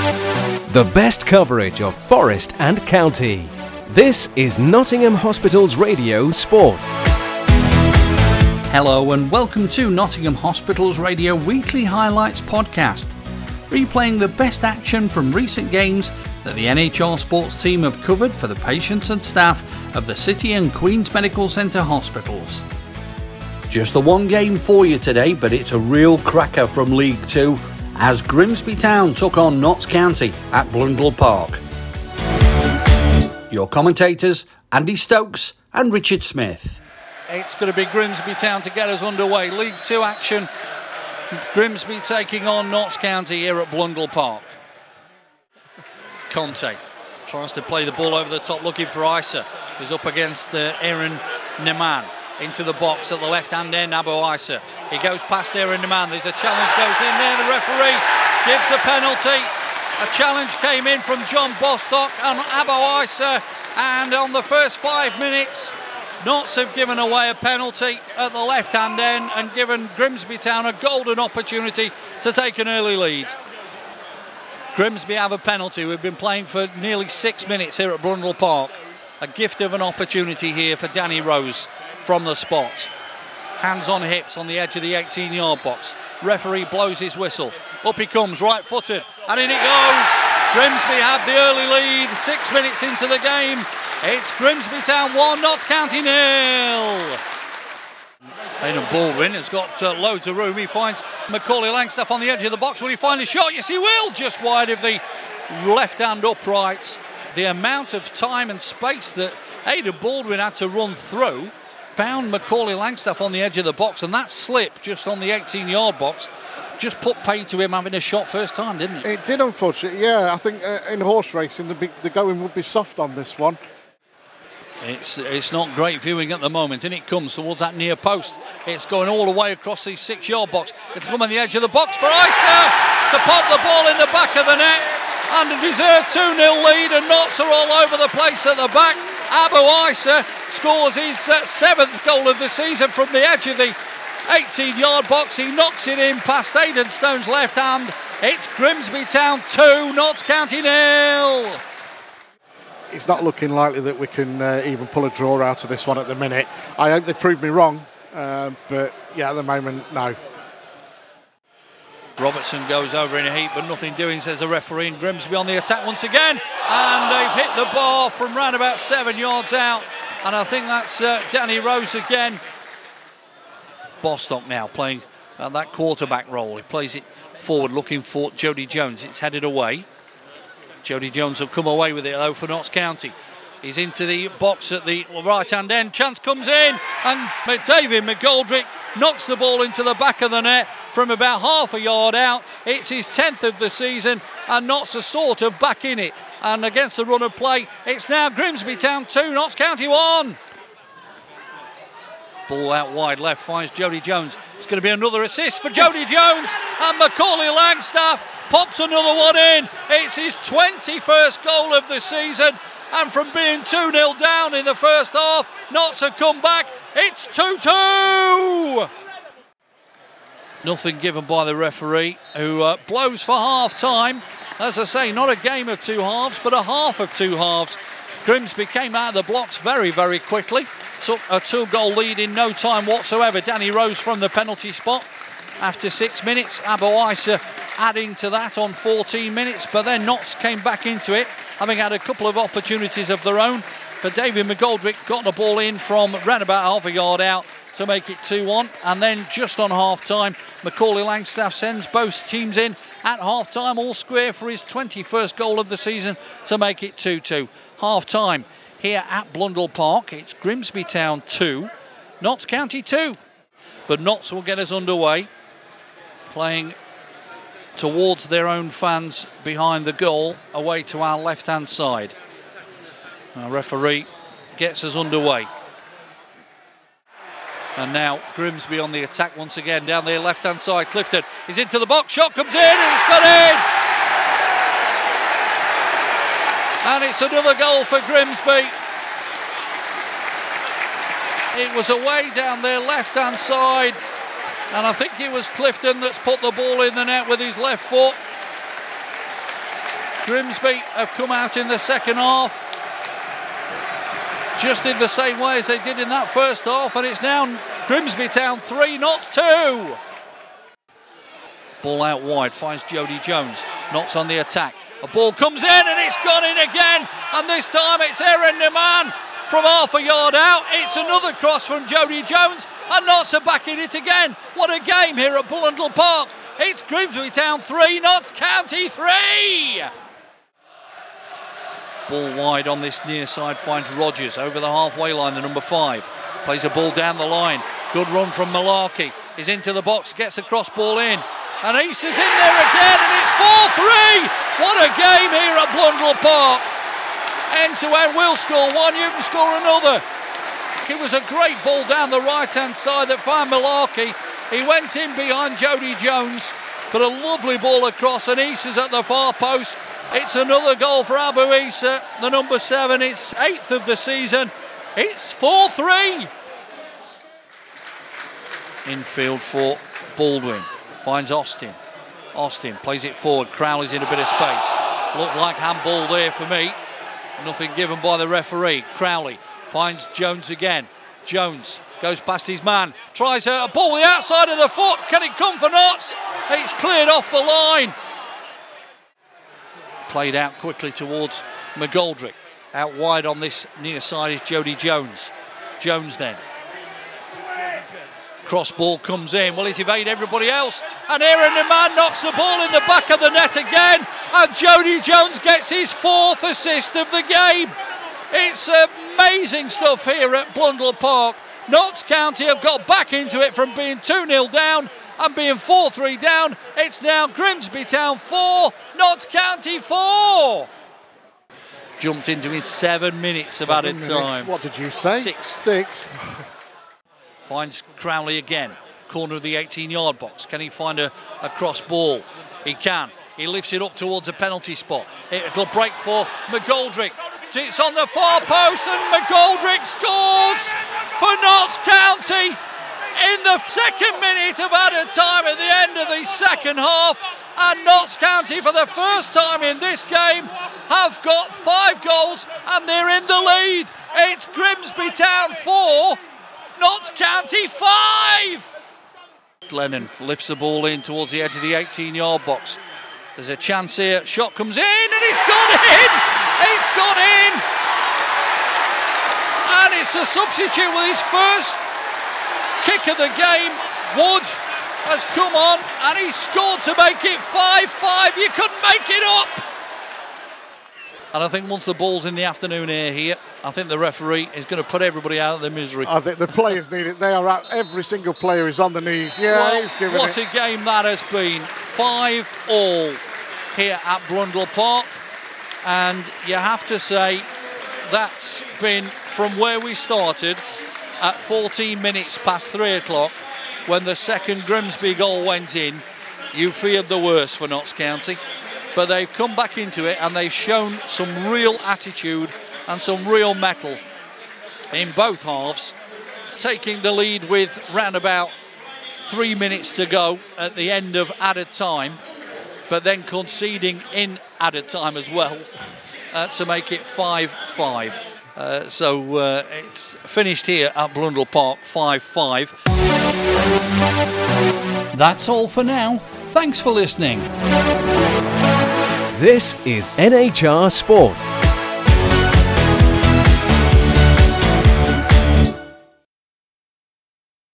The best coverage of Forest and County. This is Nottingham Hospital's Radio Sport. Hello and welcome to Nottingham Hospital's Radio Weekly Highlights podcast, replaying the best action from recent games that the NHR sports team have covered for the patients and staff of the City and Queen's Medical Centre hospitals. Just the one game for you today, but it's a real cracker from League Two as Grimsby Town took on Notts County at Blundell Park. Your commentators, Andy Stokes and Richard Smith. It's going to be Grimsby Town to get us underway. League Two action. Grimsby taking on Notts County here at Blundell Park. Conte tries to play the ball over the top, looking for Eisa, who's up against uh, Aaron Nemane. Into the box at the left hand end, Abo Eisa. He goes past there in the man. There's a challenge goes in there. The referee gives a penalty. A challenge came in from John Bostock and Abo Eisa. And on the first five minutes, Notts have given away a penalty at the left hand end and given Grimsby Town a golden opportunity to take an early lead. Grimsby have a penalty. We've been playing for nearly six minutes here at Blundell Park. A gift of an opportunity here for Danny Rose from the spot. Hands on hips on the edge of the 18 yard box. Referee blows his whistle. Up he comes, right footed, and in it goes. Grimsby have the early lead, six minutes into the game. It's Grimsby Town 1, Notts County nil. Aidan Baldwin has got uh, loads of room. He finds Macaulay Langstaff on the edge of the box. Will he find a shot? Yes, he will. Just wide of the left hand upright. The amount of time and space that Aidan Baldwin had to run through found Macaulay Langstaff on the edge of the box, and that slip just on the 18 yard box just put pay to him having a shot first time, didn't it? It did, unfortunately. Yeah, I think uh, in horse racing, the, big, the going would be soft on this one. It's it's not great viewing at the moment, and it comes towards that near post. It's going all the way across the six-yard box. It'll come on the edge of the box for Eisa to pop the ball in the back of the net, and a deserved 2-0 lead. And Notts are all over the place at the back. Abo Eisa scores his uh, seventh goal of the season from the edge of the 18-yard box. He knocks it in past Aidan Stone's left hand. It's Grimsby Town 2, Notts County nil it's not looking likely that we can uh, even pull a draw out of this one at the minute. I hope they prove me wrong, uh, but yeah, at the moment, no. Robertson goes over in a heap, but nothing doing, says the referee. And Grimsby on the attack once again. And they've hit the bar from round about seven yards out. And I think that's uh, Danny Rose again. Bostock now playing uh, that quarterback role. He plays it forward looking for Jodi Jones. It's headed away. Jodi Jones will come away with it though for Notts County. He's into the box at the right hand end. Chance comes in, and David McGoldrick knocks the ball into the back of the net from about half a yard out. It's his 10th of the season, and Notts are sort of back in it. And against the run of play, it's now Grimsby Town 2, Notts County 1. Ball out wide left finds Jodi Jones. It's going to be another assist for Jodi Jones and Macaulay Langstaff pops another one in. It's his 21st goal of the season. And from being 2 0 down in the first half, Notts have come back. It's 2 2. Nothing given by the referee, who uh, blows for half time. As I say, not a game of two halves, but a half of two halves. Grimsby came out of the blocks very, very quickly. Took a two goal lead in no time whatsoever. Danny Rose from the penalty spot. After six minutes, Abo Eisa adding to that on 14 minutes, but then Notts came back into it, having had a couple of opportunities of their own. But David McGoldrick got the ball in from round about half a yard out to make it 2 1. And then just on half time, Macaulay Langstaff sends both teams in at half time, all square for his 21st goal of the season to make it 2 2. Half time here at Blundell Park. It's Grimsby Town 2, Notts County 2. But Notts will get us underway, playing towards their own fans behind the goal, away to our left hand side. Our referee gets us underway. And now Grimsby on the attack once again down their left hand side. Clifton is into the box, shot comes in, and it's got in! And it's another goal for Grimsby. It was away down their left hand side. And I think it was Clifton that's put the ball in the net with his left foot. Grimsby have come out in the second half just in the same way as they did in that first half, and it's now Grimsby Town 3, not 2. Ball out wide, finds Jodi Jones, Notts on the attack. A ball comes in and it's gone in again, and this time it's Aaron Nemane from half a yard out. It's another cross from Jodi Jones, and Notts are back in it again. What a game here at Blundell Park. It's Grimsby Town 3, Notts County 3. Ball wide on this near side finds Rodgers over the halfway line, the number five. Plays a ball down the line. Good run from Mullarkey. He's into the box, gets a cross ball in. And Eisa is in there again, and it's 4 3. What a game here at Blundell Park. End to end, we'll score one, you can score another. It was a great ball down the right hand side that found Mullarkey. He went in behind Jodi Jones, but a lovely ball across, and Eisa is at the far post. It's another goal for Abo Eisa, the number seven. It's eighth of the season. It's 4 3. Infield for Baldwin. Finds Austin. Austin plays it forward. Crowley's in a bit of space. Looked like handball there for me. Nothing given by the referee. Crowley finds Jones again. Jones goes past his man. Tries a, ball the outside of the foot. Can it come for Notts? It's cleared off the line played out quickly towards McGoldrick. Out wide on this near side is Jodi Jones. Jones then. Cross ball comes in. Will it evade everybody else? And Aaron Nemane knocks the ball in the back of the net again. And Jodi Jones gets his fourth assist of the game. It's amazing stuff here at Blundell Park. Notts County have got back into it from being 2 0 down and being 4 3 down. It's now Grimsby Town 4, Notts County 4. Jumped into it seven minutes seven of added minutes. time. What did you say? Six. Six. Finds Crowley again. Corner of the 18 yard box. Can he find a, a cross ball? He can. He lifts it up towards a penalty spot. It'll break for McGoldrick. It's on the far post and McGoldrick scores for Notts County in the second minute of added time at the end of the second half. And Notts County, for the first time in this game, have got five goals and they're in the lead. It's Grimsby Town 4, Notts County 5. Glennon lifts the ball in towards the edge of the 18 yard box. There's a chance here. Shot comes in and it's gone in. It's gone in. And it's a substitute with his first kick of the game. Wood has come on and he scored to make it 5-5. You couldn't make it up. And I think once the ball's in the afternoon air here, I think the referee is going to put everybody out of their misery. I think the players need it. They are out. Every single player is on the knees. Yeah, well, he's giving what it. a game that has been. Five all here at Blundell Park. And you have to say that's been from where we started at 14 minutes past three o'clock when the second Grimsby goal went in. You feared the worst for Notts County, but they've come back into it and they've shown some real attitude and some real mettle in both halves, taking the lead with round about three minutes to go at the end of added time, but then conceding in added time as well uh, to make it 5 5. Uh, so uh, it's finished here at Blundell Park 5 5. That's all for now. Thanks for listening. This is NHR Sport.